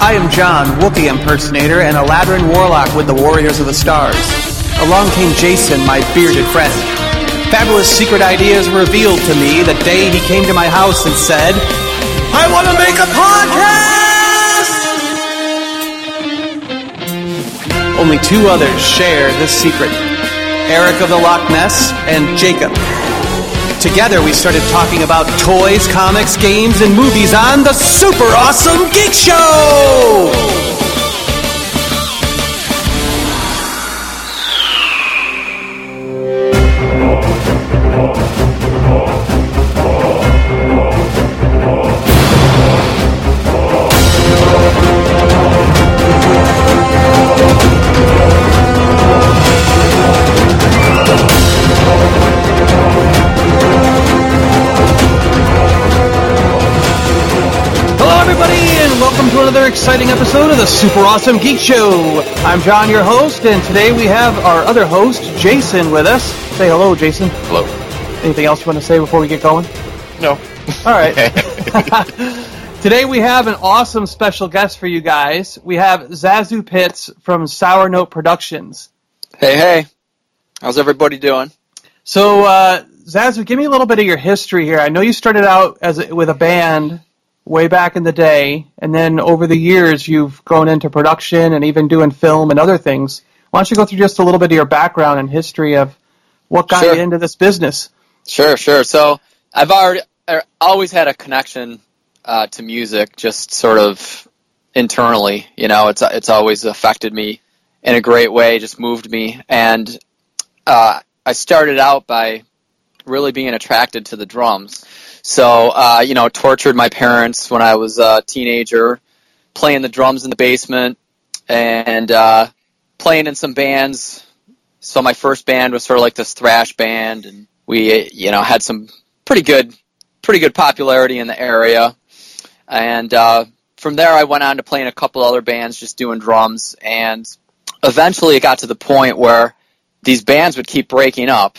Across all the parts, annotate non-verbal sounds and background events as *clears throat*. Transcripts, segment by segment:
I am John, Whoopi impersonator, and a Ladrin warlock with the Warriors of the Stars. Along came Jason, my bearded friend. Fabulous secret ideas revealed to me the day he came to my house and said, I want to make a podcast! Only two others share this secret Eric of the Loch Ness and Jacob. Together, we started talking about toys, comics, games, and movies on the Super Awesome Geek Show! Super Awesome Geek Show. I'm John, your host, and today we have our other host, Jason, with us. Say hello, Jason. Hello. Anything else you want to say before we get going? No. All right. *laughs* Today we have an awesome special guest for you guys. We have Zazu Pitts from Sour Note Productions. Hey, hey. How's everybody doing? So, uh, Zazu, give me a little bit of your history here. I know you started out as a, with a band way back in the day, and then over the years you've gone into production and even doing film and other things. Why don't you go through just a little bit of your background and history of what got Sure. you into this business? Sure, sure. So I've already I always had a connection uh, to music, just sort of internally. You know, it's it's always affected me in a great way, just moved me, and uh, I started out by really being attracted to the drums. So uh, you know, tortured my parents when I was a teenager, playing the drums in the basement, and uh, playing in some bands. So my first band was sort of like this thrash band, and we you know had some pretty good pretty good popularity in the area. And uh, from there, I went on to play in a couple other bands, just doing drums. And eventually, it got to the point where these bands would keep breaking up,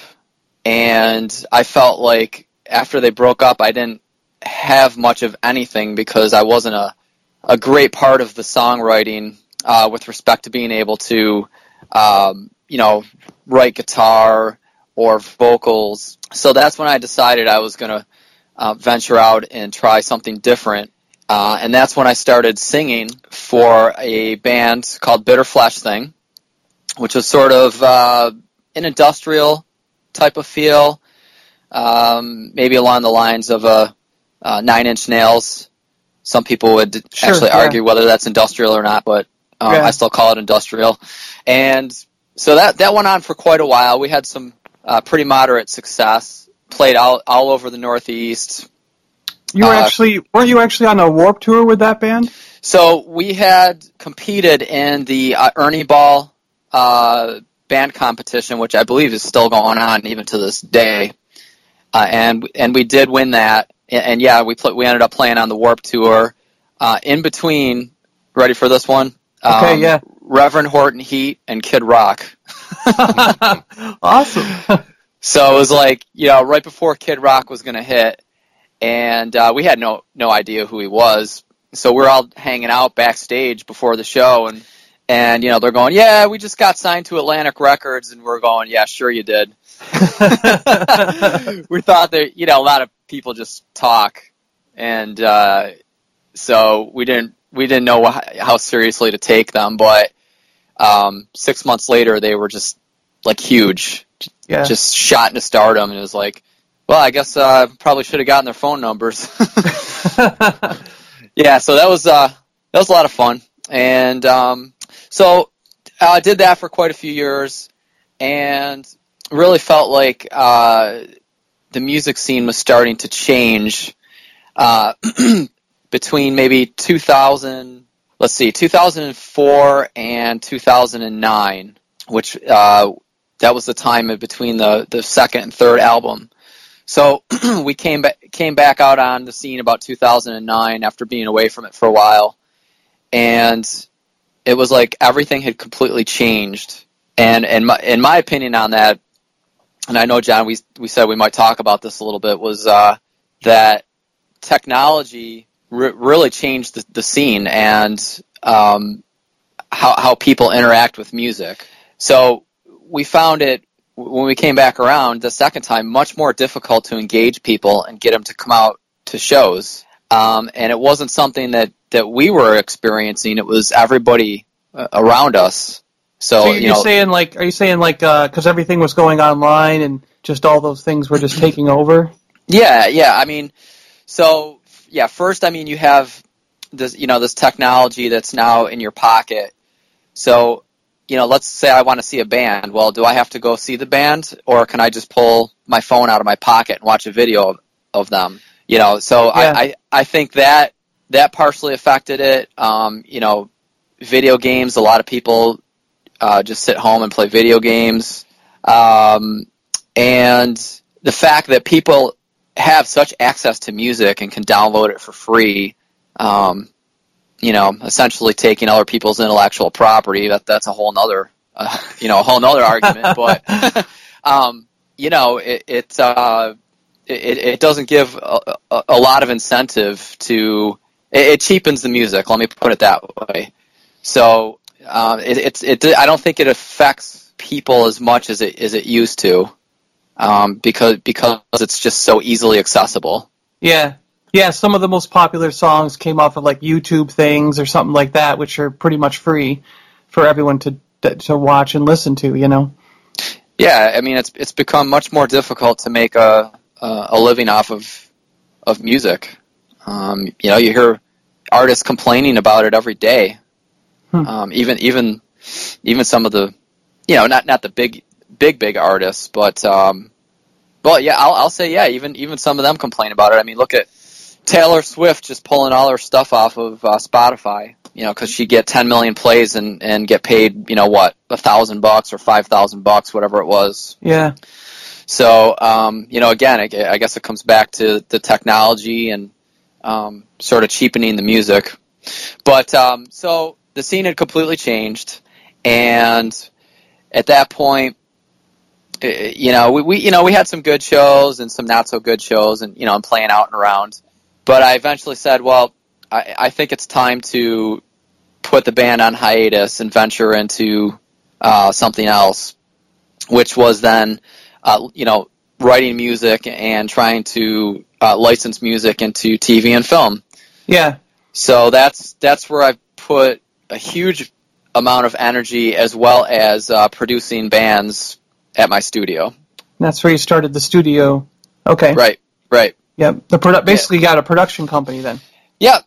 and I felt like after they broke up, I didn't have much of anything because I wasn't a a great part of the songwriting uh, with respect to being able to, um, you know, write guitar or vocals. So that's when I decided I was going to uh, venture out and try something different. Uh, and that's when I started singing for a band called Bitter Flesh Thing, which was sort of uh, an industrial type of feel, um, maybe along the lines of a uh, Nine Inch Nails. Some people would Sure, actually yeah. argue whether that's industrial or not, but um, Yeah. I still call it industrial. And so that that went on for quite a while. We had some uh, pretty moderate success. Played all all over the Northeast. You were Uh, actually weren't you actually on a Warp tour with that band? So we had competed in the uh, Ernie Ball uh, band competition, which I believe is still going on even to this day. Uh, and and we did win that. And, and yeah, we pl- we ended up playing on the Warp Tour. Uh, in between, ready for this one? Okay, Um, yeah. Reverend Horton Heat and Kid Rock. *laughs* *laughs* awesome. So it was like, you know, right before Kid Rock was going to hit, and uh, we had no no idea who he was. So we're all hanging out backstage before the show, and and you know they're going, yeah, we just got signed to Atlantic Records, and we're going, yeah, sure you did. *laughs* we thought that you know a lot of people just talk, and uh, so we didn't we didn't know how seriously to take them, but um, six months later they were just like huge yeah. just shot into stardom, and it was like, well, I guess uh, probably should have gotten their phone numbers. *laughs* yeah, so that was uh, that was a lot of fun, and um, so I did that for quite a few years, and really felt like uh, the music scene was starting to change uh, *clears throat* between maybe 2000, let's see, 2004 and 2009, which uh, that was the time in between the, the second and third album. So *clears throat* we came back came back out on the scene about 2009 after being away from it for a while, and it was like everything had completely changed. And and my, in my opinion on that, and I know John, we we said we might talk about this a little bit, was uh, that technology re- really changed the, the scene, and um, how how people interact with music. So we found it when we came back around the second time much more difficult to engage people and get them to come out to shows. Um, and it wasn't something that that we were experiencing. It was everybody uh, around us. So, So you're you know, saying like, are you saying like, because everything was going online and just all those things were just taking over? Yeah, yeah. I mean, so yeah. First, I mean, you have this, you know, this technology that's now in your pocket. So, you know, let's say I want to see a band. Well, do I have to go see the band, or can I just pull my phone out of my pocket and watch a video of, of them? You know, so Yeah. I, I I think that that partially affected it. Um, you know, video games. A lot of people uh, just sit home and play video games. Um, and the fact that people have such access to music and can download it for free, um, you know, essentially taking other people's intellectual property. That that's a whole nother, uh, *laughs* you know, a whole nother argument. *laughs* But um, you know, it it, uh, it it doesn't give a, a, a lot of incentive to. It, it cheapens the music. Let me put it that way. So um, it, it's it. I don't think it affects people as much as it as it used to, um, because because it's just so easily accessible. Yeah. Yeah, some of the most popular songs came off of like YouTube things or something like that, which are pretty much free for everyone to to watch and listen to. You know. Yeah, I mean it's it's become much more difficult to make a a, a living off of of music. Um, you know, you hear artists complaining about it every day. Hmm. Um, even even even some of the you know not not the big big big artists, but um, well yeah I'll I'll say yeah even even some of them complain about it. I mean look at Taylor Swift just pulling all her stuff off of uh, Spotify. You know, because she get 10 million plays and and get paid you know what a thousand bucks or five thousand bucks whatever it was. Yeah. So, um, you know, again, I, I guess it comes back to the technology and um, sort of cheapening the music. But um, so the scene had completely changed, and at that point, eh, you know, we, we you know we had some good shows and some not so good shows, and you know, I'm playing out and around. But I eventually said, well, I, I think it's time to put the band on hiatus and venture into uh, something else, which was then uh, you know, writing music and trying to uh, license music into TV and film. Yeah. So that's that's where I've put a huge amount of energy as well as uh, producing bands at my studio. That's where you started the studio. Okay. Right, right. Yep. The produ- basically got a production company then. Yep.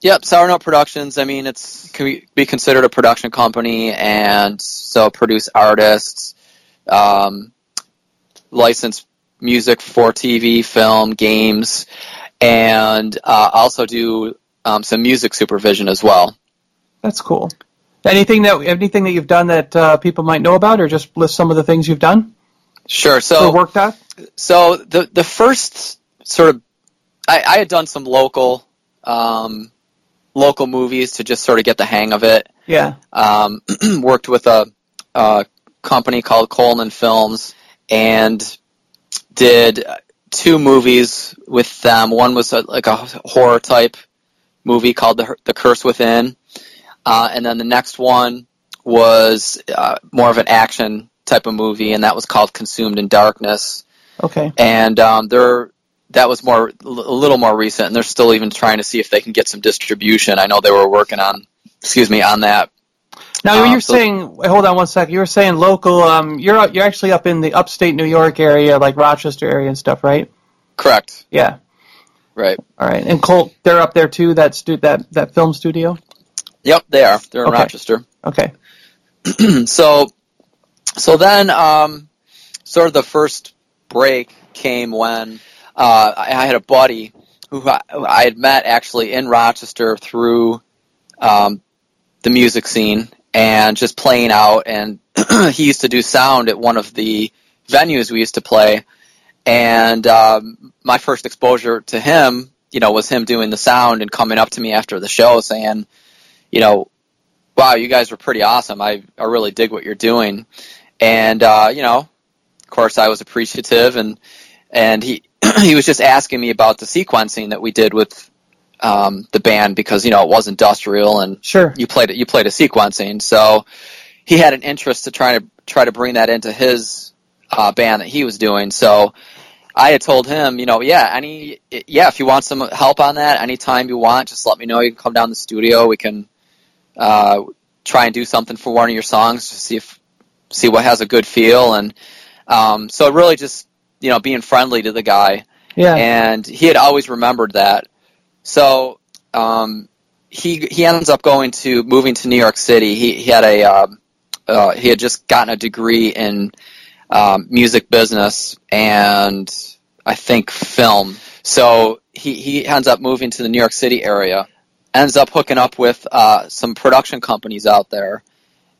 Yep, Sour Note Productions. I mean, it's can be considered a production company, and so produce artists, um, license music for TV, film, games, and uh, also do um, some music supervision as well. That's cool. Anything that anything that you've done that uh, people might know about, or just list some of the things you've done Sure. So, worked on? so the the first sort of, I, I had done some local, um, local movies to just sort of get the hang of it. Yeah. um, *clears throat* worked with a, a company called Coleman Films and did two movies with them. One was a, like a horror type movie called The, the Curse Within, uh, and then the next one was uh, more of an action type of movie, and that was called Consumed in Darkness. Okay. And um, they're that was more a little more recent, and they're still even trying to see if they can get some distribution. I know they were working on, excuse me, on that Now Um, you're so- saying, hold on one second. You were saying local. Um, you're you're actually up in the upstate New York area, like Rochester area and stuff, right? Correct. Yeah. Right. All right. And Colt, they're up there too. That stu- that that film studio. Yep, they are. They're in Okay. Rochester. Okay. *clears throat* so, so then, um, sort of the first break came when uh, I, had a buddy who I, who I had met actually in Rochester through um, the music scene and just playing out. And *clears throat* he used to do sound at one of the venues we used to play. And um, my first exposure to him, you know, was him doing the sound and coming up to me after the show saying, you know, wow, you guys were pretty awesome. I, I really dig what you're doing. And, uh, you know, of course I was appreciative and, and he, *clears throat* he was just asking me about the sequencing that we did with, um, the band because you know it was industrial and Sure. you played it. You played a sequencing, so he had an interest to try to try to bring that into his uh, band that he was doing. So I had told him, you know, yeah, any, yeah, if you want some help on that, anytime you want, just let me know. You can come down to the studio. We can uh, try and do something for one of your songs to see if see what has a good feel. And um, so really just you know being friendly to the guy, Yeah. and he had always remembered that. So um, he he ends up going to moving to New York City. He he had a um, uh, he had just gotten a degree in um, music business and I think film. So he he ends up moving to the New York City area. Ends up hooking up with uh, some production companies out there.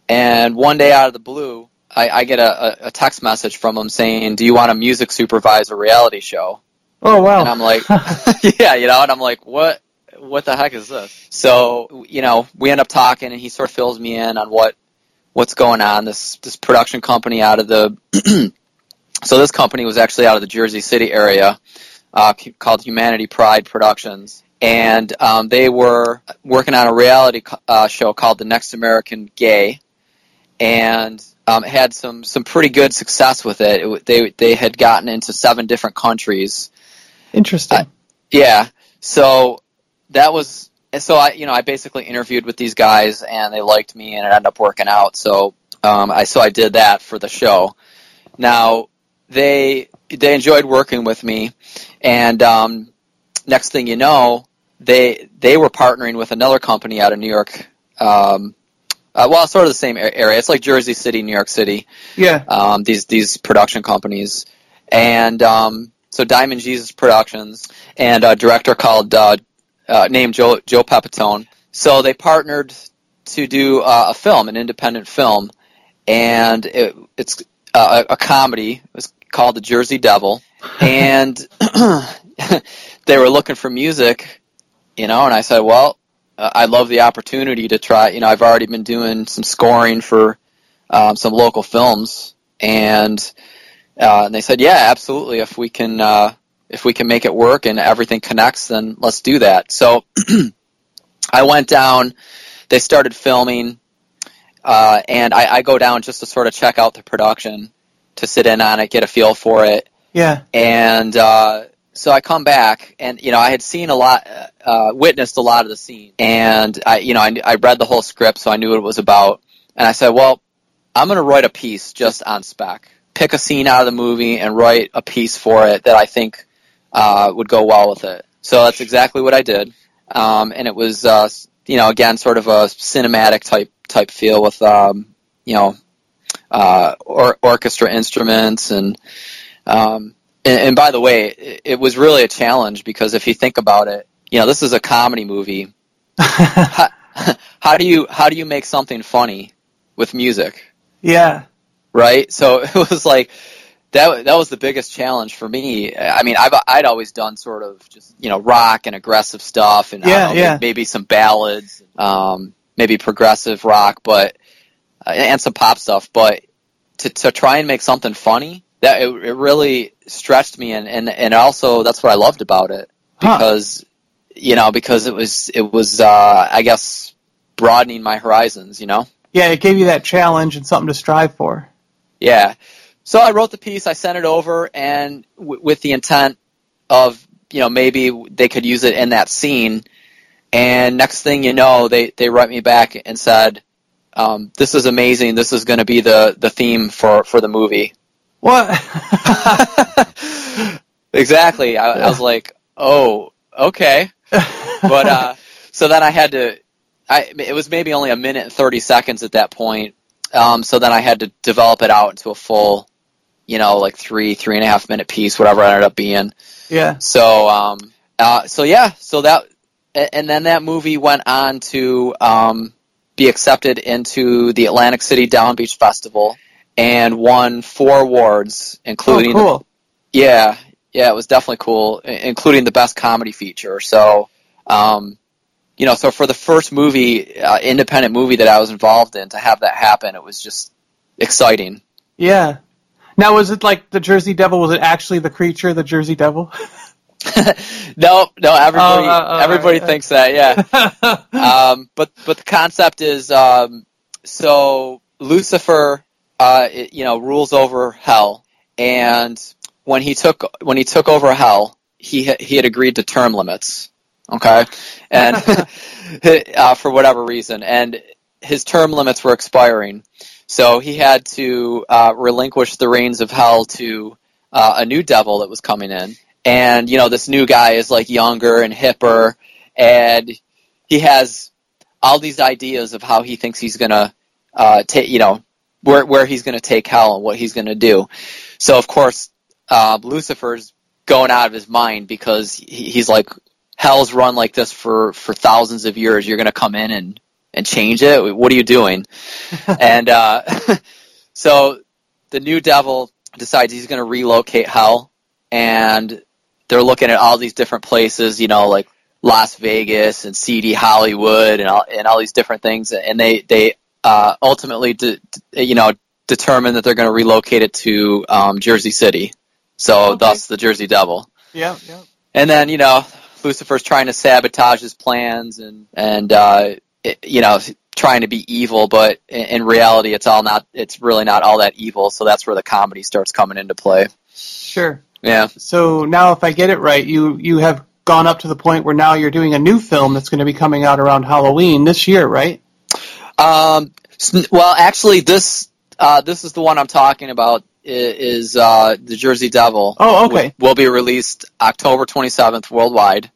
And one day out of the blue, I, I get a, a text message from him saying, "Do you want a music supervisor reality show?" oh wow. And I'm like, *laughs* yeah, you know, and I'm like, what, what the heck is this? So, you know, we end up talking, and he sort of fills me in on what, what's going on. This this production company out of the, *clears throat* so this company was actually out of the Jersey City area, uh, called Humanity Pride Productions, and um, they were working on a reality uh, show called The Next American Gay, and um, had some some pretty good success with it. it. They they had gotten into seven different countries. Interesting. I- Yeah. So that was so I you know I basically interviewed with these guys and they liked me and it ended up working out. So um, I so I did that for the show. Now they they enjoyed working with me and um, next thing you know they they were partnering with another company out of New York. Um, uh, well, sort of the same area. It's like Jersey City, New York City yeah. um, these these production companies, and um, so Diamond Jesus Productions and a director called uh, uh, named Joe Joe Pepitone. So they partnered to do uh, a film, an independent film, and it, it's uh, a, a comedy. It was called The Jersey Devil, and *clears throat* they were looking for music, you know, and I said, well. Uh, I love the opportunity to try. You know, I've already been doing some scoring for um, some local films, and uh, and they said, yeah, absolutely. If we can, uh, if we can make it work and everything connects, then let's do that. So *clears throat* I went down. They started filming, uh, and I, I go down just to sort of check out the production, to sit in on it, get a feel for it, Yeah. and uh, so I come back, and you know I had seen a lot, uh, witnessed a lot of the scene, and I, you know, I, I read the whole script, so I knew what it was about, and I said, well, I'm going to write a piece just on spec, pick a scene out of the movie, and write a piece for it that I think uh, would go well with it. So that's exactly what I did, um, and it was, uh, you know, again, sort of a cinematic type type feel with, um, you know, uh, or, orchestra instruments and. Um, and, and by the way, it, it was really a challenge because if you think about it, you know, this is a comedy movie. *laughs* How, *laughs* how do you how do you make something funny with music, yeah. right? So *laughs* it was like that that was the biggest challenge for me. I mean, I've I'd always done sort of just you know rock and aggressive stuff, and Yeah, know, yeah. maybe some ballads, um, maybe progressive rock, but uh, and some pop stuff. But to to try and make something funny, that it, it really stretched me, and, and and also that's what I loved about it Huh. because you know because it was it was uh, I guess broadening my horizons, you know. Yeah, it gave you that challenge and something to strive for. Yeah. So I wrote the piece, I sent it over, and w- with the intent of, you know, maybe they could use it in that scene. And next thing you know, they, they write me back and said, um, this is amazing. This is going to be the, the theme for, for the movie. What? *laughs* exactly. I, I was like, oh, okay. *laughs* But, uh, so then I had to, I, it was maybe only a minute and 30 seconds at that point. Um, so then I had to develop it out into a full, you know, like three, three and a half minute piece, whatever it ended up being. yeah. So, um, uh, so yeah, so that, and then that movie went on to, um, be accepted into the Atlantic City Down Beach Festival and won four awards, including. Oh, cool. yeah, yeah, it was definitely cool, including the best comedy feature. So, um, you know, so for the first movie, uh, independent movie that I was involved in, to have that happen, it was just exciting. Yeah. Now, was it like the Jersey Devil? Was it actually the creature, the Jersey Devil? *laughs* no, no. Everybody, Oh, uh, everybody right. thinks that. Yeah. *laughs* um, but but the concept is um, so Lucifer, uh, it, you know, rules over hell, and when he took when he took over hell, he ha- he had agreed to term limits. Okay, and *laughs* *laughs* uh, for whatever reason, and his term limits were expiring, so he had to uh, relinquish the reins of hell to uh, a new devil that was coming in, and you know this new guy is like younger and hipper, and he has all these ideas of how he thinks he's gonna uh, take, you know, where where he's gonna take hell and what he's gonna do. So of course, uh, Lucifer's going out of his mind because he, he's like, hell's run like this for for thousands of years. You're gonna come in and and change it. What are you doing? *laughs* and uh, *laughs* so the new devil decides he's going to relocate hell, and they're looking at all these different places, you know, like Las Vegas and CD Hollywood and all, and all these different things, and they they uh, ultimately, de- de- you know, determine that they're going to relocate it to um, Jersey City. So Okay. thus the Jersey Devil. yeah, yeah. And then you know Lucifer's trying to sabotage his plans and and uh, it, you know trying to be evil, but in, in reality, it's all not. It's really not all that evil. So that's where the comedy starts coming into play. Sure. Yeah. So now, if I get it right, you you have gone up to the point where now you're doing a new film that's going to be coming out around Halloween this year, right? Um, well, actually, this uh, this is the one I'm talking about. Is uh, the Jersey Devil? Oh, okay. Will, will be released October 27th worldwide.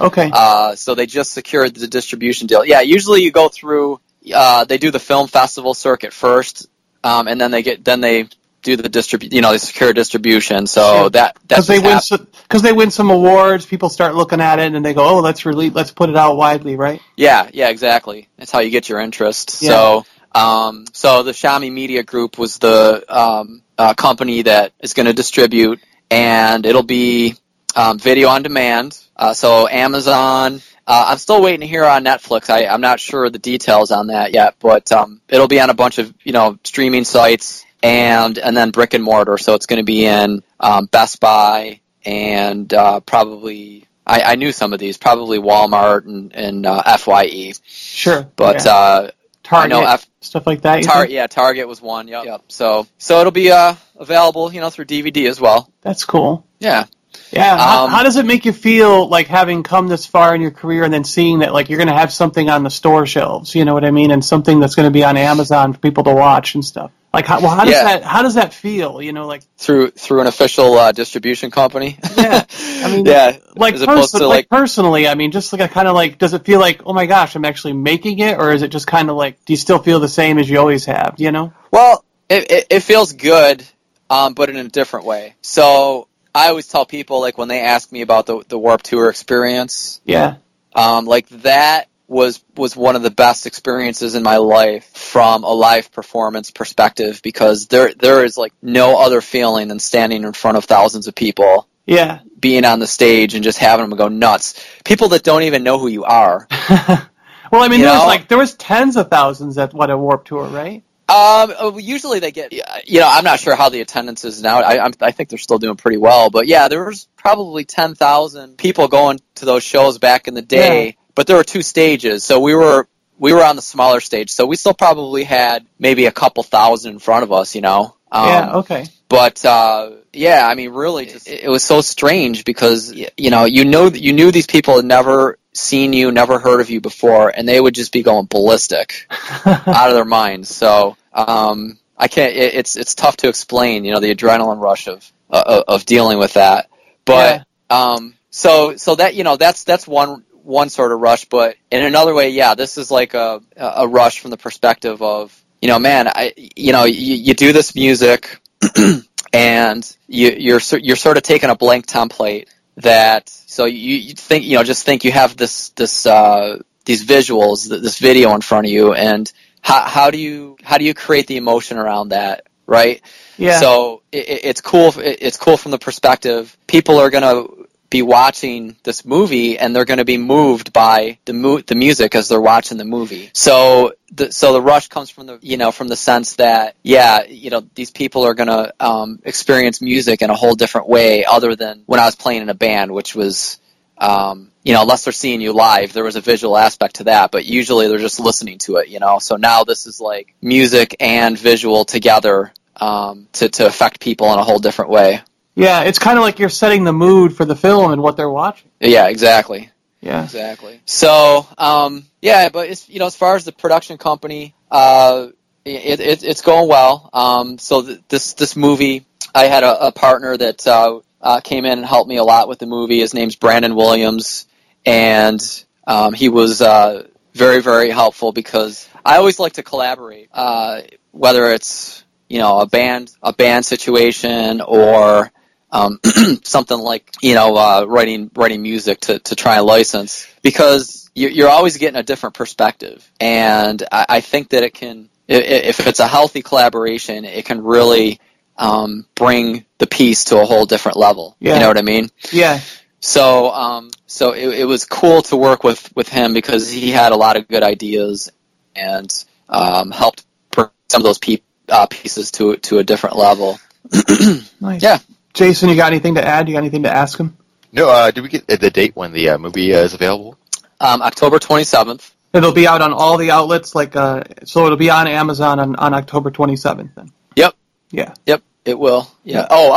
Okay. Uh, so they just secured the distribution deal. Yeah, usually you go through. Uh, they do the film festival circuit first, um, and then they get then they do the distribute. You know, they secure distribution. So Sure. that Because they win because they win some awards, people start looking at it and they go, "Oh, let's release, let's put it out widely," right? Yeah, yeah, exactly. That's how you get your interest. Yeah. So, um, so the Shami Media Group was the um, uh, company that is going to distribute, and it'll be um, video on demand. Uh, so Amazon. Uh, I'm still waiting to hear on Netflix. I, I'm not sure the details on that yet, but um, it'll be on a bunch of you know streaming sites and and then brick and mortar. So it's going to be in um, Best Buy and uh, probably I, I knew some of these, probably Walmart and, and uh, FYE, Sure. but yeah. uh, I Target know F- stuff like that. Tar- yeah, Target was one. Yep. yep. So so it'll be uh, available, you know, through DVD as well. That's cool. Yeah. Yeah. how, Um, how does it make you feel like having come this far in your career and then seeing that like you're going to have something on the store shelves? You know what I mean? And something that's going to be on Amazon for people to watch and stuff. Like, how, well, how does Yeah. that how does that feel? You know, like Through through an official uh, distribution company. Yeah. *laughs* I mean, yeah. like, as opposed perso- to like like personally, I mean, just like a kind of like, does it feel like, oh my gosh, I'm actually making it, or is it just kind of like, do you still feel the same as you always have? You know? Well, it, it, it feels good, um, but in a different way. So I always tell people, like, when they ask me about the, the Warp Tour experience, Yeah. um, like, that was, was one of the best experiences in my life from a live performance perspective because there, there is, like, no other feeling than standing in front of thousands of people, Yeah. being on the stage and just having them go nuts. People that don't even know who you are. *laughs* well, I mean, You there was know? like there was tens of thousands at what a Warp Tour, right? Um, uh, usually they get, you know, I'm not sure how the attendance is now. I, I'm, I think they're still doing pretty well, but yeah, there was probably 10,000 people going to those shows back in the day, Yeah. But there were two stages, so we were, we were on the smaller stage, so we still probably had maybe a couple thousand in front of us, you know? Um, yeah. Okay. but uh, yeah, I mean, really, just, it, it was so strange because you know, you know, you knew these people had never seen you, never heard of you before, and they would just be going ballistic *laughs* out of their minds. So um, I can't. It, it's it's tough to explain. You know, the adrenaline rush of uh, of dealing with that. But um, so so that you know that's that's one one sort of rush. But in another way, yeah, this is like a a rush from the perspective of you know, man, I you know you, you do this music. *clears throat* and you, you're you're sort of taking a blank template that so you, you think you know just think you have this this uh, these visuals th- this video in front of you and how how do you how do you create the emotion around that right Yeah. so it, it- it's cool it's cool from the perspective people are gonna be watching this movie and they're going to be moved by the mu- the music as they're watching the movie. So the so the rush comes from the you know from the sense that yeah you know these people are going to um, experience music in a whole different way other than when I was playing in a band, which was um, you know, unless they're seeing you live, there was a visual aspect to that, but usually they're just listening to it, you know. So now this is like music and visual together um, to to affect people in a whole different way. Yeah, it's kind of like you're setting the mood for the film and what they're watching. Yeah, exactly. Yeah. Exactly. So, um, yeah, but it's you know, as far as the production company, uh, it, it, it's going well. Um, so th- this this movie, I had a, a partner that uh, uh, came in and helped me a lot with the movie. His name's Brandon Williams, and um, he was uh, very very helpful because I always like to collaborate, uh, whether it's you know a band a band situation or um, *clears throat* something like you know uh, writing writing music to, to try and license because you're, you're always getting a different perspective and I, I think that it can if it's a healthy collaboration it can really um, bring the piece to a whole different level Yeah. you know what I mean Yeah. so um, so it, it was cool to work with with him because he had a lot of good ideas and um, helped bring some of those pe- uh, pieces to to a different level *clears throat* Nice. Yeah. Jason, you got anything to add? You got anything to ask him? No, uh, did we get the date when the uh, movie uh, is available? um, October 27th It'll be out on all the outlets, like uh, so. It'll be on Amazon on, on October 27th. Then. Yep. Yeah. Yep, it will. Yeah. Yeah. Oh,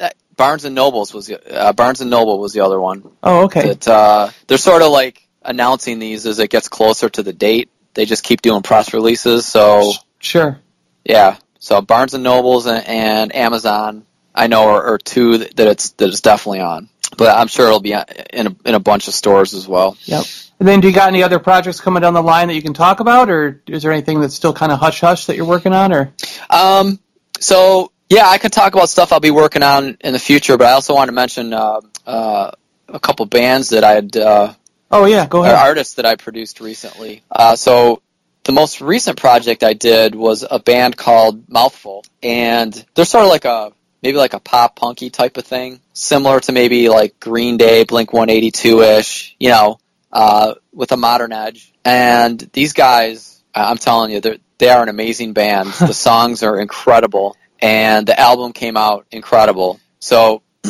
uh, Barnes and Nobles was the, uh, Barnes and Noble was the other one. Oh, okay. That uh, they're sort of like announcing these as it gets closer to the date. They just keep doing press releases. So Sure. yeah. So Barnes and Nobles and, and Amazon, I know are, are two that it's that it's definitely on. But I'm sure it'll be in a, in a bunch of stores as well. Yep. And then, do you got any other projects coming down the line that you can talk about, or is there anything that's still kind of hush hush that you're working on, or? Um, so yeah, I could talk about stuff I'll be working on in the future, but I also want to mention uh, uh, a couple bands that I had uh, Oh yeah, go ahead. artists that I produced recently. Uh, so the most recent project I did was a band called Mouthful, and they're sort of like a maybe like a pop punky type of thing, similar to maybe like Green Day, Blink 182 ish, you know, uh, with a modern edge. And these guys, I'm telling you, they're they are an amazing band. *laughs* the songs are incredible, and the album came out incredible. So *clears throat*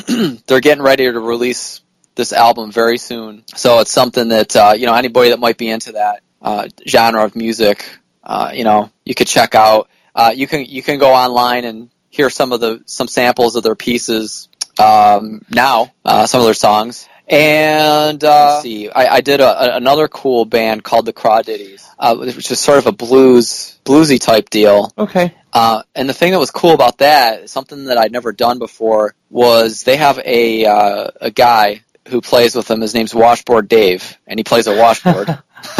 they're getting ready to release this album very soon. So it's something that uh, you know anybody that might be into that uh, genre of music, uh, you know, you could check out. Uh, you can you can go online and hear some of the some samples of their pieces um, now, uh, some of their songs. And uh, let's see, I, I did a, a, another cool band called the Crawdaddies, uh, which is sort of a blues bluesy type deal. Okay. Uh, and the thing that was cool about that, something that I'd never done before, was they have a uh, a guy who plays with them. His name's Washboard Dave, and he plays a washboard. *laughs* *laughs*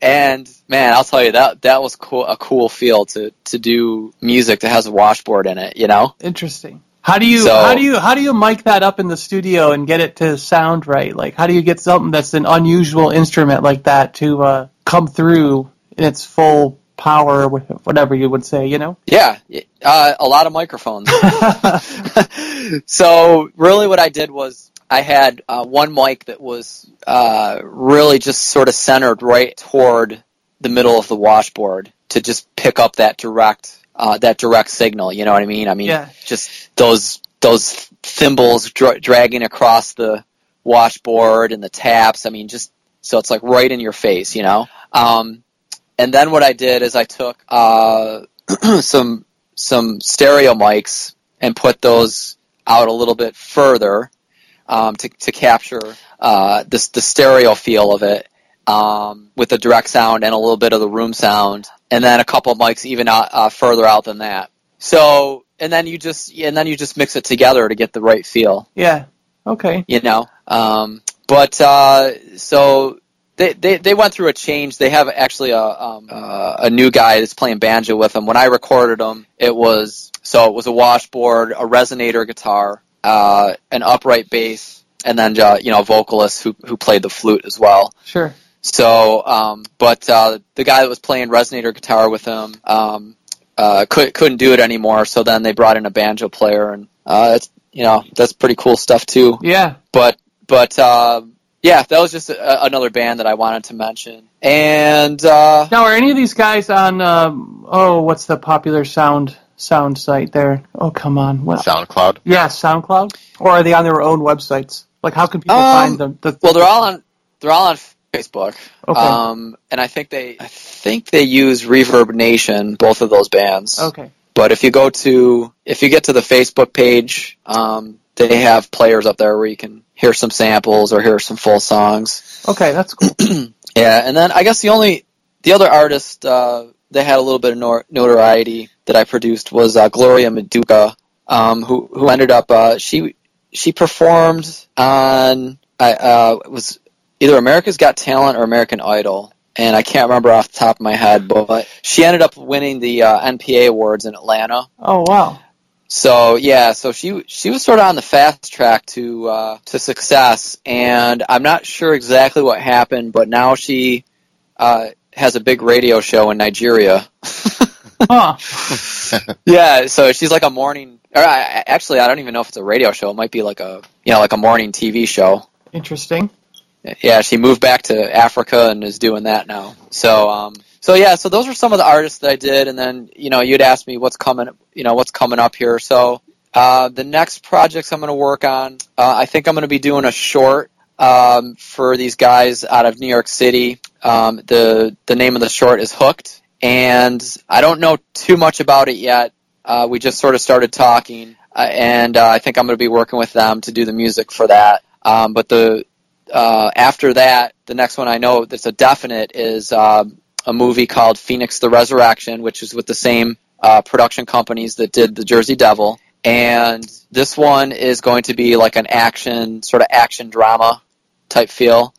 and man, I'll tell you that that was cool, a cool feel to to do music that has a washboard in it. You know, Interesting. How do you So- how do you how do you mic that up in the studio and get it to sound right? Like how do you get something that's an unusual instrument like that to uh, come through in its full power, whatever you would say, you know? yeah, uh, a lot of microphones. *laughs* *laughs* so really what I did was I had uh, one mic that was uh, really just sort of centered right toward the middle of the washboard to just pick up that direct uh, that direct signal. You know what I mean? I mean, Yeah. just those those thimbles dra- dragging across the washboard and the taps. I mean, just so it's like right in your face. You know. Um, and then what I did is I took uh, *clears throat* some some stereo mics and put those out a little bit further um, to, to capture uh, this the stereo feel of it um, with the direct sound and a little bit of the room sound, and then a couple of mics even out, uh, further out than that. So and then you just and then you just mix it together to get the right feel yeah. Okay. you know. Um, but uh, so they, they they went through a change. They have actually a um, uh, a new guy that's playing banjo with them. When I recorded them, it was so it was a washboard, a resonator guitar, uh, an upright bass, and then uh, you know a vocalist who who played the flute as well. Sure. So, um, but uh, the guy that was playing resonator guitar with him um, uh, could, couldn't do it anymore. So then they brought in a banjo player, and uh, it's you know that's pretty cool stuff too. Yeah. But but uh, yeah, that was just a, another band that I wanted to mention. And uh, Now, are any of these guys on? Um, oh, what's the popular sound sound site there? Oh, come on. Well, SoundCloud. yeah, SoundCloud, or are they on their own websites? Like, how can people Um, find them? The, Well, they're all on they're all on Facebook. Okay. Um, and I think they I think they use ReverbNation, both of those bands. okay. But if you go to if you get to the Facebook page, um, they have players up there where you can hear some samples or hear some full songs. Okay, that's cool. *clears throat* Yeah, and then I guess the only the other artist uh, that had a little bit of nor- notoriety that I produced was uh, Gloria Maduka, um, who who ended up uh, she she performed on I uh, was either America's Got Talent or American Idol, and I can't remember off the top of my head, but she ended up winning the uh, NPA awards in Atlanta. Oh wow. So yeah, so she she was sort of on the fast track to uh, to success, and I'm not sure exactly what happened, but now she uh, has a big radio show in Nigeria. Huh. *laughs* yeah, so she's like a morning. Or I, actually, I don't even know if it's a radio show. It might be like a you know like a morning TV show. Interesting. Yeah, she moved back to Africa and is doing that now. So, um, so yeah, so those were some of the artists that I did, and then you know you'd ask me what's coming, you know what's coming up here. So, uh, the next projects I'm going to work on, uh, I think I'm going to be doing a short um, for these guys out of New York City. Um, the the name of the short is Hooked, and I don't know too much about it yet. Uh, we just sort of started talking, uh, and uh, I think I'm going to be working with them to do the music for that. Um, but the uh, after that, the next one I know that's a definite is um, a movie called Phoenix the Resurrection, which is with the same uh, production companies that did The Jersey Devil. And this one is going to be like an action, sort of action drama type feel,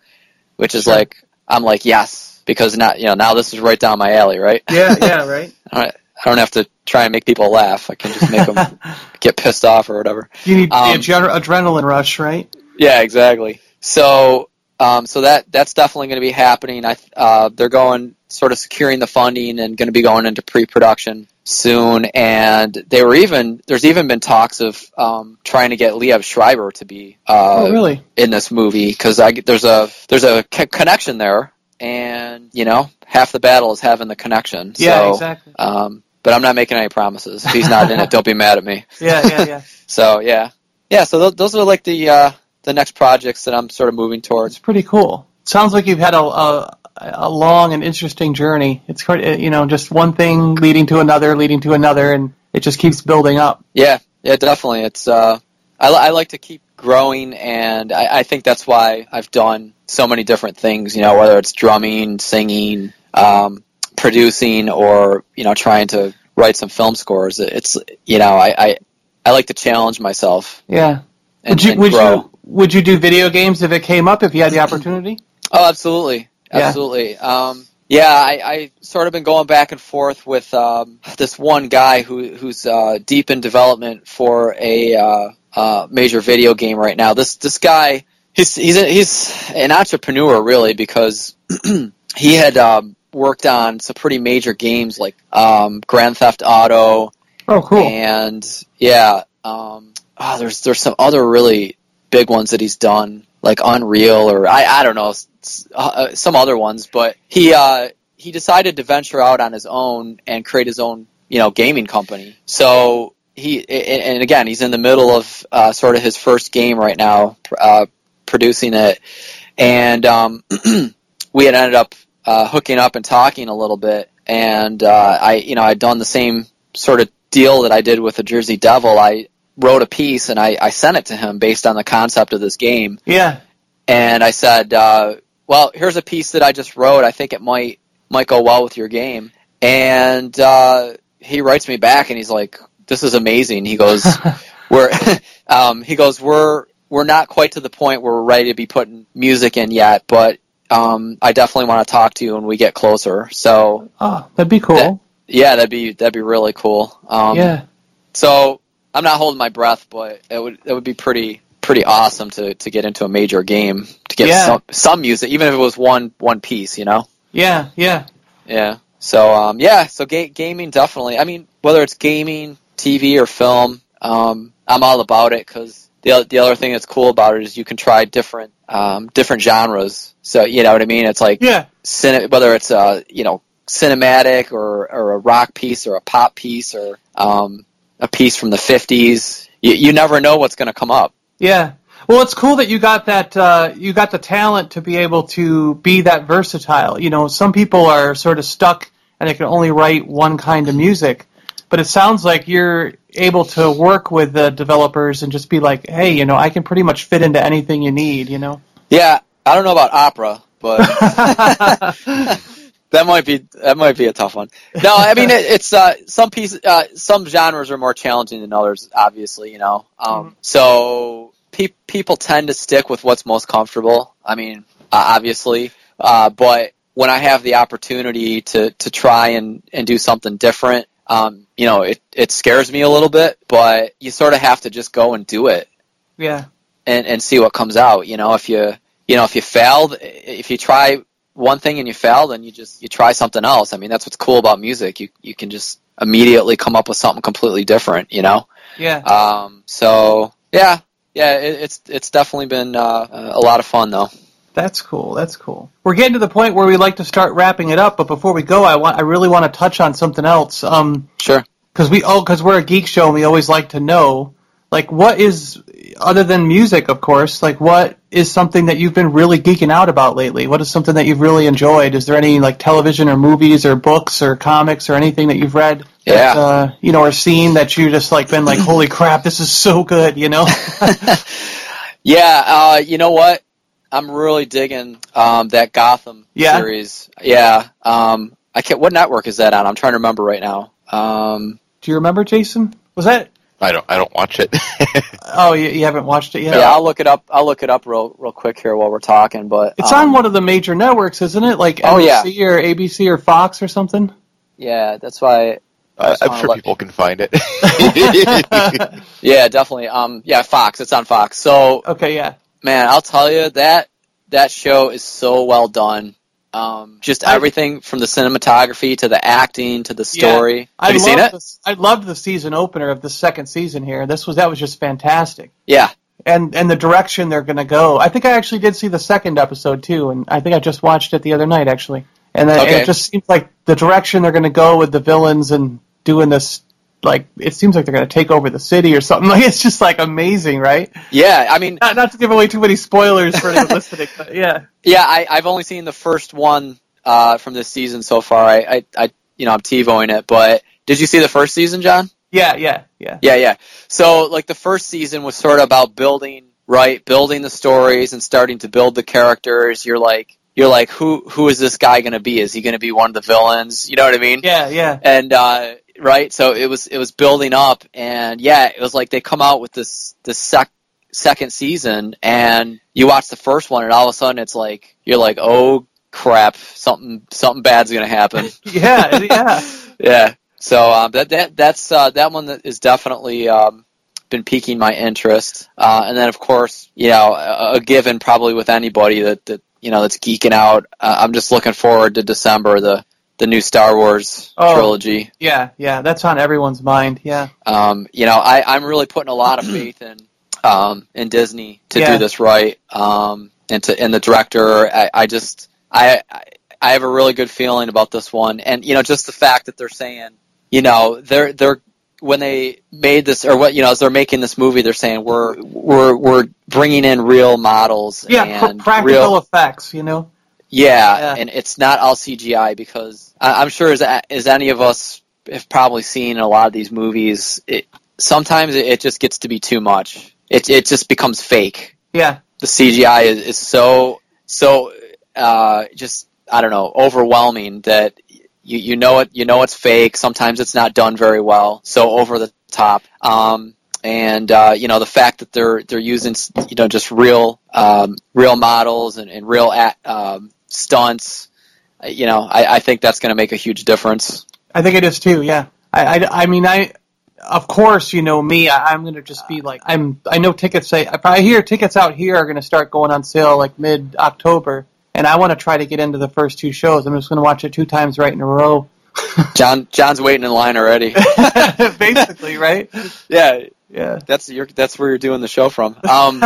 which is Sure. like, I'm like, yes, because now, you know, now this is right down my alley, right? Yeah, yeah, *laughs* right. I don't, I don't have to try and make people laugh. I can just make them *laughs* get pissed off or whatever. you need Um, adrenaline rush, right? Yeah, exactly. So, um, so that that's definitely going to be happening. I uh, they're going sort of securing the funding and going to be going into pre-production soon. And they were even there's even been talks of um, trying to get Liev Schreiber to be uh, oh, really? in this movie because I there's a there's a c- connection there, and you know half the battle is having the connection. Yeah, so, exactly. Um, but I'm not making any promises. If he's not in it, don't be mad at me. *laughs* Yeah, yeah, yeah. *laughs* So yeah, yeah. So th- those are like the uh, the next projects that I'm sort of moving towards. It's pretty cool. Sounds like you've had a, a a long and interesting journey. It's quite, you know, just one thing leading to another, leading to another, and it just keeps building up. Yeah, yeah, definitely. It's uh, I, I like to keep growing, and I, I think that's why I've done so many different things. You know, whether it's drumming, singing, um, producing, or you know, trying to write some film scores. It's you know, I I, I like to challenge myself Yeah. and, would you would grow. you would you do video games if it came up if you had the opportunity? Oh, absolutely, Yeah. absolutely. Um, yeah, I, I sort of been going back and forth with um, this one guy who who's uh, deep in development for a uh, uh, major video game right now. This this guy, he's he's a, he's an entrepreneur really because *clears throat* he had um, worked on some pretty major games like um, Grand Theft Auto, Oh, cool. and yeah, um, oh, there's there's some other really big ones that he's done, like Unreal or I I don't know uh, some other ones, but he uh, he decided to venture out on his own and create his own you know gaming company. So he and again he's in the middle of uh, sort of his first game right now, uh, producing it, and um, *clears throat* we had ended up uh, hooking up and talking a little bit, and uh, I you know I'd done the same sort of deal that I did with the Jersey Devil. I wrote a piece and I, I sent it to him based on the concept of this game, yeah. and I said, uh, "Well, here's a piece that I just wrote. I think it might might go well with your game." And uh, he writes me back and he's like, "This is amazing." He goes, *laughs* "We're," *laughs* um, he goes, "We're we're not quite to the point where we're ready to be putting music in yet, but." Um, I definitely want to talk to you when we get closer. So oh, that'd be cool. That- yeah, that'd be that'd be really cool. Um, yeah. so I'm not holding my breath, but it would it would be pretty pretty awesome to, to get into a major game to get Yeah. some some music, even if it was one one piece, you know. Yeah. Yeah. Yeah. So um, yeah, so ga- gaming definitely. I mean, whether it's gaming, TV, or film, um, I'm all about it because the the other thing that's cool about it is you can try different um, different genres. So you know what I mean? It's like Yeah. cine- whether it's a you know cinematic or, or a rock piece or a pop piece or um, a piece from the 50s. You, you never know what's going to come up. Yeah. Well, it's cool that you got that. Uh, you got the talent to be able to be that versatile. You know, some people are sort of stuck and they can only write one kind of music. But it sounds like you're able to work with the developers and just be like, hey, you know, I can pretty much fit into anything you need. You know. Yeah, I don't know about opera, but *laughs* that might be that might be a tough one. No, I mean it, it's uh, some piece, uh, some genres are more challenging than others. Obviously, you know. Um, Mhm. So pe- people tend to stick with what's most comfortable. I mean, uh, obviously, uh, but when I have the opportunity to to try and and do something different, um, you know, it it scares me a little bit, but you sort of have to just go and do it yeah. and and see what comes out. You know, if you you know if you failed, if you try one thing and you fail, then you just you try something else. I mean, that's what's cool about music. You you can just immediately come up with something completely different. You know. Yeah. Um. So yeah, yeah. It, it's it's definitely been uh, a lot of fun though. That's cool. That's cool. We're getting to the point where we like to start wrapping it up, but before we go, I want I really want to touch on something else. Um, Sure. because we oh because we're a geek show and we always like to know like what is other than music of course like what is something that you've been really geeking out about lately what is something that you've really enjoyed is there any like television or movies or books or comics or anything that you've read that, Yeah. uh, you know or seen that you just like been like holy crap this is so good you know *laughs* Yeah. Uh. You know what? I'm really digging um that Gotham Yeah? series. Yeah. Um. I can't. What network is that on? I'm trying to remember right now. Um. do you remember jason was that I don't I don't watch it. *laughs* oh you, you haven't watched it yet Yeah, I'll look it up. I'll look it up real real quick here while we're talking. But it's um, on one of the major networks isn't it like Oh, yeah. Or abc or fox or something Yeah, that's why. I Uh, just I'm sure let- people can find it. *laughs* *laughs* Yeah, definitely. Um, yeah, Fox. It's on Fox. So, okay yeah man, I'll tell you that that show is so well done. Um, just I- everything from the cinematography to the acting to the story. I Have you seen it? the- I loved the season opener of the second season here. This was that was just fantastic, Yeah, and and the direction they're going to go. I think I actually did see the second episode too, and I think I just watched it the other night actually. And, then, and it just seems like the direction they're going to go with the villains and doing this, like it seems like they're going to take over the city or something. *laughs* Like it's just like amazing, right? yeah. I mean, Not, not to give away too many spoilers for anyone *laughs* listening, but yeah, yeah. I, I've only seen the first one uh, from this season so far. I, I, I, you know, I'm TiVoing it. But did you see the first season, John? yeah, yeah, yeah. Yeah, yeah. So like the first season was sort of about building, right, building the stories and starting to build the characters. You're like, you're like, who who is this guy going to be? Is he going to be one of the villains? You know what I mean? Yeah, yeah, And uh, right, so it was it was building up, and yeah, it was like they come out with this this sec- second season, and you watch the first one, and all of a sudden it's like you're like, oh crap, something something bad's going to happen. *laughs* yeah, yeah. *laughs* Yeah. So um, that that that's uh, that one that is definitely um, been piquing my interest. Uh, and then of course, you know, a, a given probably with anybody that, that you know that's geeking out. Uh, I'm just looking forward to December the the new Star Wars Oh. trilogy. Yeah, yeah, that's on everyone's mind. Yeah, Um, you know, I, I'm really putting a lot of faith in um, in Disney to Yeah. do this right. Um, and to and the director, I, I just I I- have a really good feeling about this one, and you know, just the fact that they're saying, you know, they're they're when they made this or what you know as they're making this movie, they're saying we're we're we're bringing in real models yeah, and practical real effects. You know. Yeah, Yeah. and it's not all CGI because I, I'm sure as as any of us have probably seen in a lot of these movies, it sometimes it, it just gets to be too much. It it just becomes fake. Yeah, The CGI is, is so so uh, just I don't know overwhelming that you you know it you know it's fake. Sometimes it's not done very well, so over the top. Um, and uh, you know the fact that they're they're using you know just real um, real models and, and real at, um, stunts. uh, You know, I, I think that's going to make a huge difference. I think it is too. Yeah, I, I, I mean, I, of course, you know me. I, I'm gonna just be like, I'm. I know tickets say. I probably hear tickets out here are gonna start going on sale like mid October, and I want to try to get into the first two shows. I'm just gonna watch it two times right in a row. *laughs* John John's waiting in line already. *laughs* Basically, right? *laughs* yeah, Yeah. that's your that's where you're doing the show from. Um,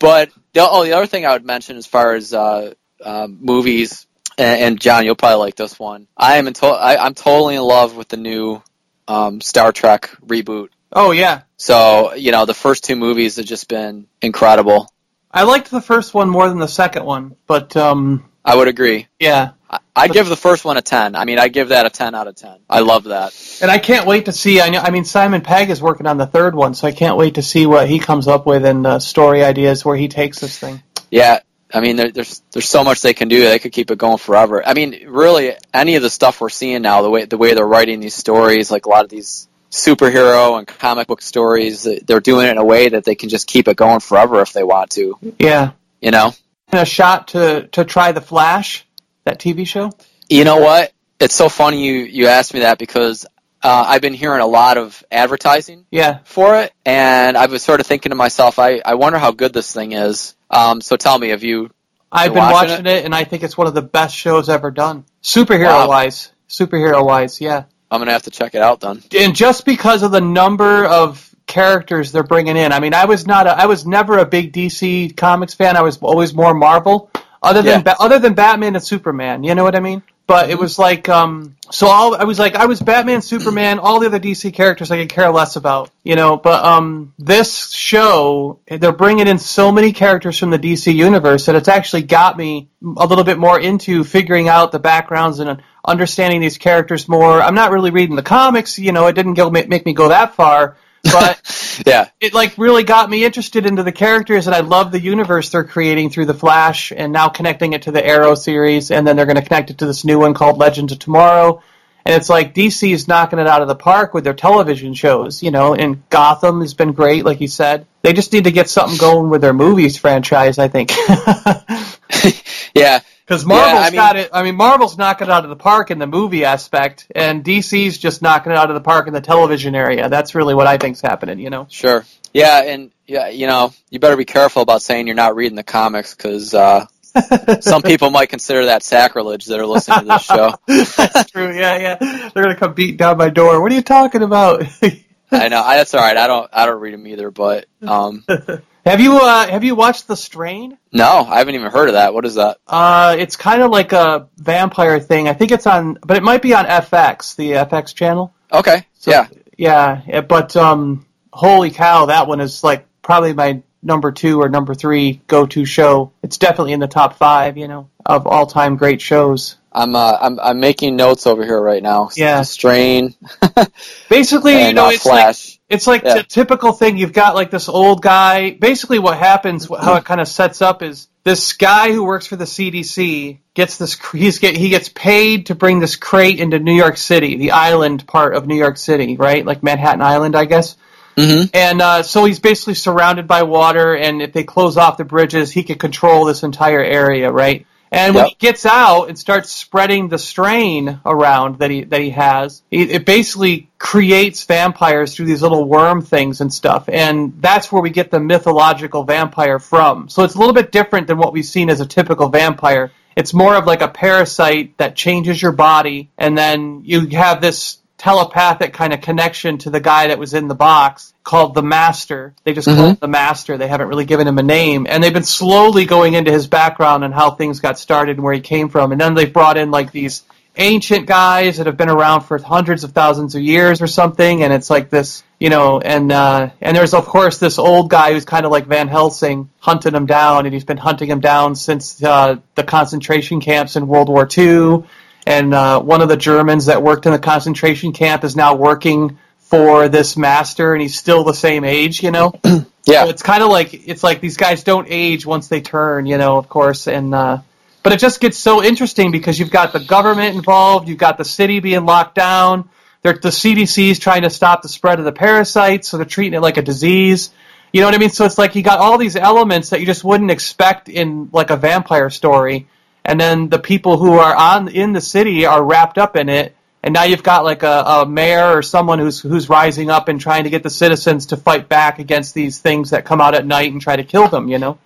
But the, oh, the other thing I would mention as far as uh, um, movies, and, and John, you'll probably like this one. I am in to- I, I'm totally in love with the new um, Star Trek reboot. Oh yeah, So you know, the first two movies have just been incredible. I liked the first one more than the second one, but um, I would agree. yeah, I, I give the first one a ten. I mean, I give that a ten out of ten. I love that. and I can't wait to see. I know, I mean, Simon Pegg is working on the third one, so I can't wait to see what he comes up with and uh, story ideas where he takes this thing. Yeah, I mean, there, there's there's so much they can do. They could keep it going forever. I mean, really, any of the stuff we're seeing now, the way the way they're writing these stories, like a lot of these superhero and comic book stories, they're doing it in a way that they can just keep it going forever if they want to. Yeah, You know. and a shot to to try the Flash, that TV show. You know what? It's so funny you you asked me that because uh, I've been hearing a lot of advertising Yeah, for it, and I was sort of thinking to myself, I I wonder how good this thing is. Um, so tell me, have you? I've been watching watching it? and I think it's one of the best shows ever done, superhero Wow. wise. Superhero wise, yeah. I'm gonna have to check it out then. and just because of the number of characters they're bringing in, I mean, I was not, a, I was never a big DC Comics fan. I was always more Marvel, other than Yeah. Ba- other than Batman and Superman. You know what I mean? But it was like, um, so all I was like, I was Batman, Superman, all the other DC characters I could care less about, you know. But um, this show, they're bringing in so many characters from the DC universe that it's actually got me a little bit more into figuring out the backgrounds and understanding these characters more. I'm not really reading the comics, you know. It didn't go make me go that far, but *laughs* Yeah, it like really got me interested into the characters and I love the universe they're creating through the Flash and now connecting it to the Arrow series and then they're going to connect it to this new one called Legends of Tomorrow. And it's like DC is knocking it out of the park with their television shows, you know, and Gotham has been great, like you said. They just need to get something going with their movies franchise, I think. *laughs* yeah. Because Marvel's Yeah, I mean- got it. I mean, Marvel's knocking it out of the park in the movie aspect, and DC's just knocking it out of the park in the television area. That's really what I think's happening, you know. Sure. Yeah, and yeah, you know, you better be careful about saying you're not reading the comics because uh, some people might consider that sacrilege that are listening to this show. *laughs* That's true. Yeah, yeah. They're gonna come beat down my door. What are you talking about? *laughs* I know I, that's all right. I don't I don't read them either, but um, *laughs* have you uh, have you watched The Strain? no, I haven't even heard of that. What is that? Uh, it's kind of like a vampire thing. I think it's on, but it might be on FX, the FX channel. Okay. So, yeah. yeah. But um, holy cow, that one is like probably my number two or number three go-to show. It's definitely in the top five, you know, of all-time great shows. I'm uh, I'm I'm making notes over here right now. Yeah. Strain *laughs* Basically, you know, uh, it's like Flash. It's like Yeah. the typical thing. You've got like this old guy. Basically, what happens, how it kind of sets up is this guy who works for the CDC gets this. He's get he gets paid to bring this crate into New York City, the island part of New York City, right? Like Manhattan Island, I guess. Mhm. And uh, so he's basically surrounded by water, and if they close off the bridges, he can control this entire area, right? And when Yep. he gets out and starts spreading the strain around that he that he has, it, it basically creates vampires through these little worm things and stuff, and that's where we get the mythological vampire from. So it's a little bit different than what we've seen as a typical vampire. It's more of like a parasite that changes your body, and then you have this telepathic kind of connection to the guy that was in the box called the Master. They just call Mhm. him the Master. They haven't really given him a name, and they've been slowly going into his background and how things got started and where he came from. And then they've brought in like these ancient guys that have been around for hundreds of thousands of years or something, and it's like this, you know, and uh, and there's of course this old guy who's kind of like Van Helsing hunting him down, and he's been hunting him down since uh, the concentration camps in World War II. And uh, one of the Germans that worked in the concentration camp is now working for this master, and he's still the same age, you know. *clears throat* Yeah. So it's kind of like it's like these guys don't age once they turn, you know, of course, and uh, but it just gets so interesting because you've got the government involved, you've got the city being locked down, they're, the CDC's trying to stop the spread of the parasites, so they're treating it like a disease. You know what I mean? So it's like you got all these elements that you just wouldn't expect in like a vampire story, and then the people who are on in the city are wrapped up in it. And now you've got like a, a mayor or someone who's who's rising up and trying to get the citizens to fight back against these things that come out at night and try to kill them. You know,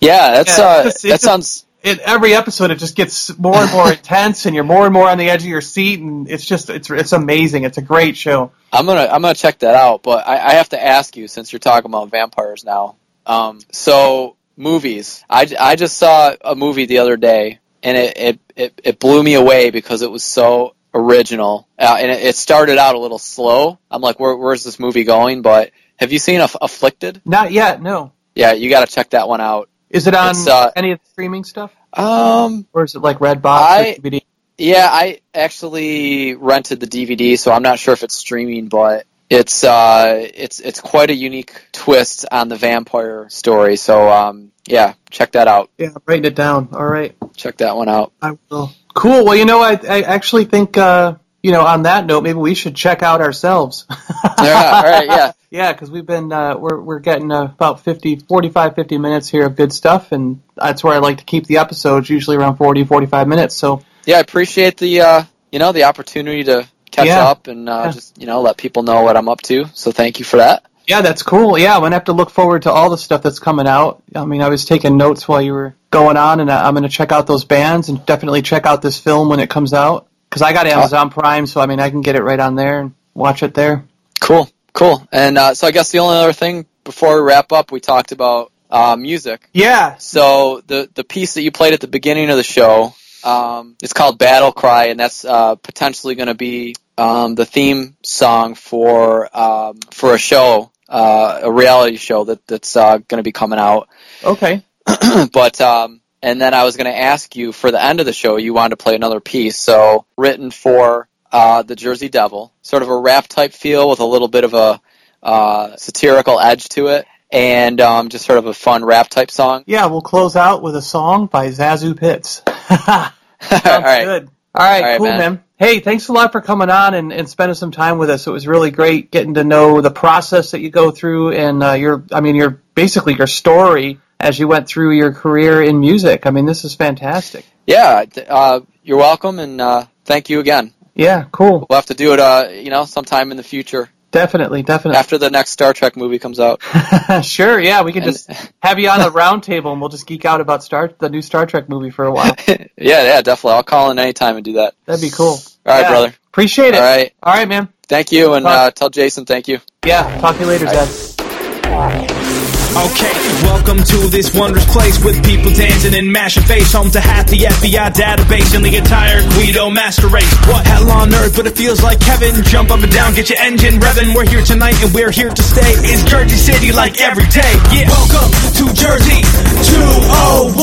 Yeah, that's Yeah, uh, it's- that sounds in every episode it just gets more and more intense, and you're more and more on the edge of your seat, and it's just it's it's amazing. It's a great show. I'm gonna I'm gonna check that out, but I, I have to ask you since you're talking about vampires now. Um, so movies, I, I just saw a movie the other day, and it, it, it, it blew me away because it was so original, uh, and it, it started out a little slow. I'm like, Where, where's this movie going? But have you seen Aff- Afflicted? Not yet. No. Yeah, you got to check that one out. Is it on uh, any of the streaming stuff, Um, or is it like Redbox I- or DVD? yeah, I actually rented the DVD, so I'm not sure if it's streaming, but it's uh, it's it's quite a unique twist on the vampire story. So um, yeah, check that out. Yeah, I'm writing it down. All right. Check that one out. I will. Cool. Well, you know, I, I actually think, uh, you know, on that note, maybe we should check out ourselves. *laughs* Yeah, all right, yeah. *laughs* Yeah, because we've been, uh, we're, we're getting uh, about 50, 45, 50 minutes here of good stuff, and that's where I like to keep the episodes, usually around 40, 45 minutes. So, Yeah, I appreciate the uh, you know the opportunity to catch Yeah. up and uh, Yeah. just you know let people know what I'm up to. So thank you for that. yeah, that's cool. Yeah, I'm going to have to look forward to all the stuff that's coming out. I mean, I was taking notes while you were going on, and I- I'm going to check out those bands and definitely check out this film when it comes out. Because I got Amazon Prime, so I mean, I can get it right on there and watch it there. Cool, cool. And uh, so I guess the only other thing before we wrap up, we talked about uh, music. Yeah, So the the piece that you played at the beginning of the show, um, it's called Battle Cry, and that's uh, potentially going to be um, the theme song for um, for a show, uh, a reality show that that's uh, going to be coming out. okay. *clears throat* but um, and then I was going to ask you for the end of the show, you wanted to play another piece, so written for uh, the Jersey Devil, sort of a rap type feel with a little bit of a uh, satirical edge to it, and um, just sort of a fun rap type song. Yeah, we'll close out with a song by Zazu Pitts. *laughs* *laughs* All right. good. All right, All right, cool, man. man. Hey, thanks a lot for coming on and, and spending some time with us. It was really great getting to know the process that you go through and uh, your, I mean, your basically your story as you went through your career in music. I mean, this is fantastic. Yeah, uh, you're welcome, and uh, thank you again. Yeah, cool. We'll have to do it, uh, you know, sometime in the future Definitely, definitely. after the next Star Trek movie comes out. *laughs* sure, yeah, we can And- just have you on the round table and we'll just geek out about Star the new Star Trek movie for a while. *laughs* yeah, yeah, definitely. I'll call in anytime and do that. That'd be cool. All right, Yeah, brother. Appreciate it. All right. All right, man. Thank you, and uh, tell Jason thank you. Yeah, talk to you later, Dad. Okay, welcome to this wondrous place with people dancing and mashing face. Home to half the FBI database and the entire Guido master race. What hell on earth, but it feels like heaven. Jump up and down, get your engine revving. We're here tonight and we're here to stay. It's Jersey City like every day. Yeah, welcome to Jersey 201.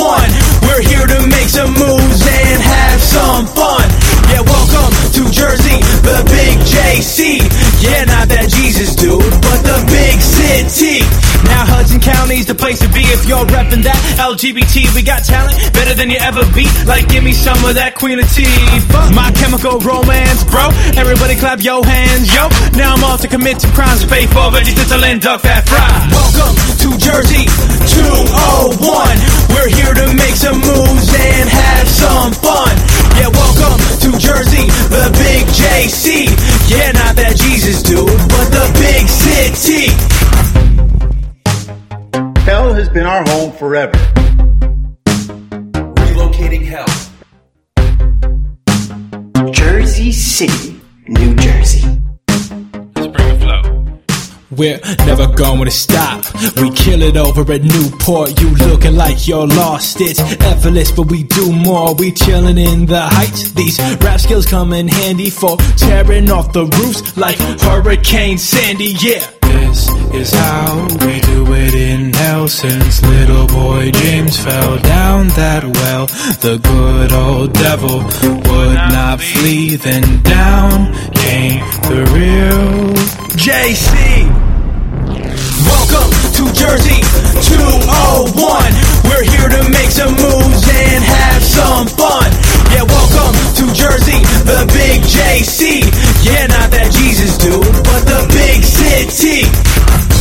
We're here to make some moves and have some fun. Yeah, welcome to Jersey, the big JC. Yeah, not that Jesus dude, but the big city. Now Hudson County's the place to be if you're repping that LGBT. We got talent better than you ever be. Like, give me some of that Queen of. My chemical romance, bro. Everybody clap your hands, yo. Now I'm off to commit some crimes, pay for vegetable and duck fat fry. Welcome to Jersey 201. We're here to make some moves and have some fun. Yeah, welcome to Jersey, the big JC. Yeah, not that Jesus dude, but the big city. Hell has been our home forever. Relocating hell. Jersey City, New Jersey. We're never to stop. We kill it over at Newport. You looking like you're lost. It's effortless, but we do more. We chilling in the heights. These rap skills come in handy for tearing off the roofs like Hurricane Sandy. Yeah. This is how we do it in hell since little boy James fell down that well. The good old devil would not flee, then down came the real JC. Welcome to Jersey 201. We're here to make some moves and have some fun. Yeah, welcome to Jersey, the big JC. Yeah, not that Jesus dude, but the big city.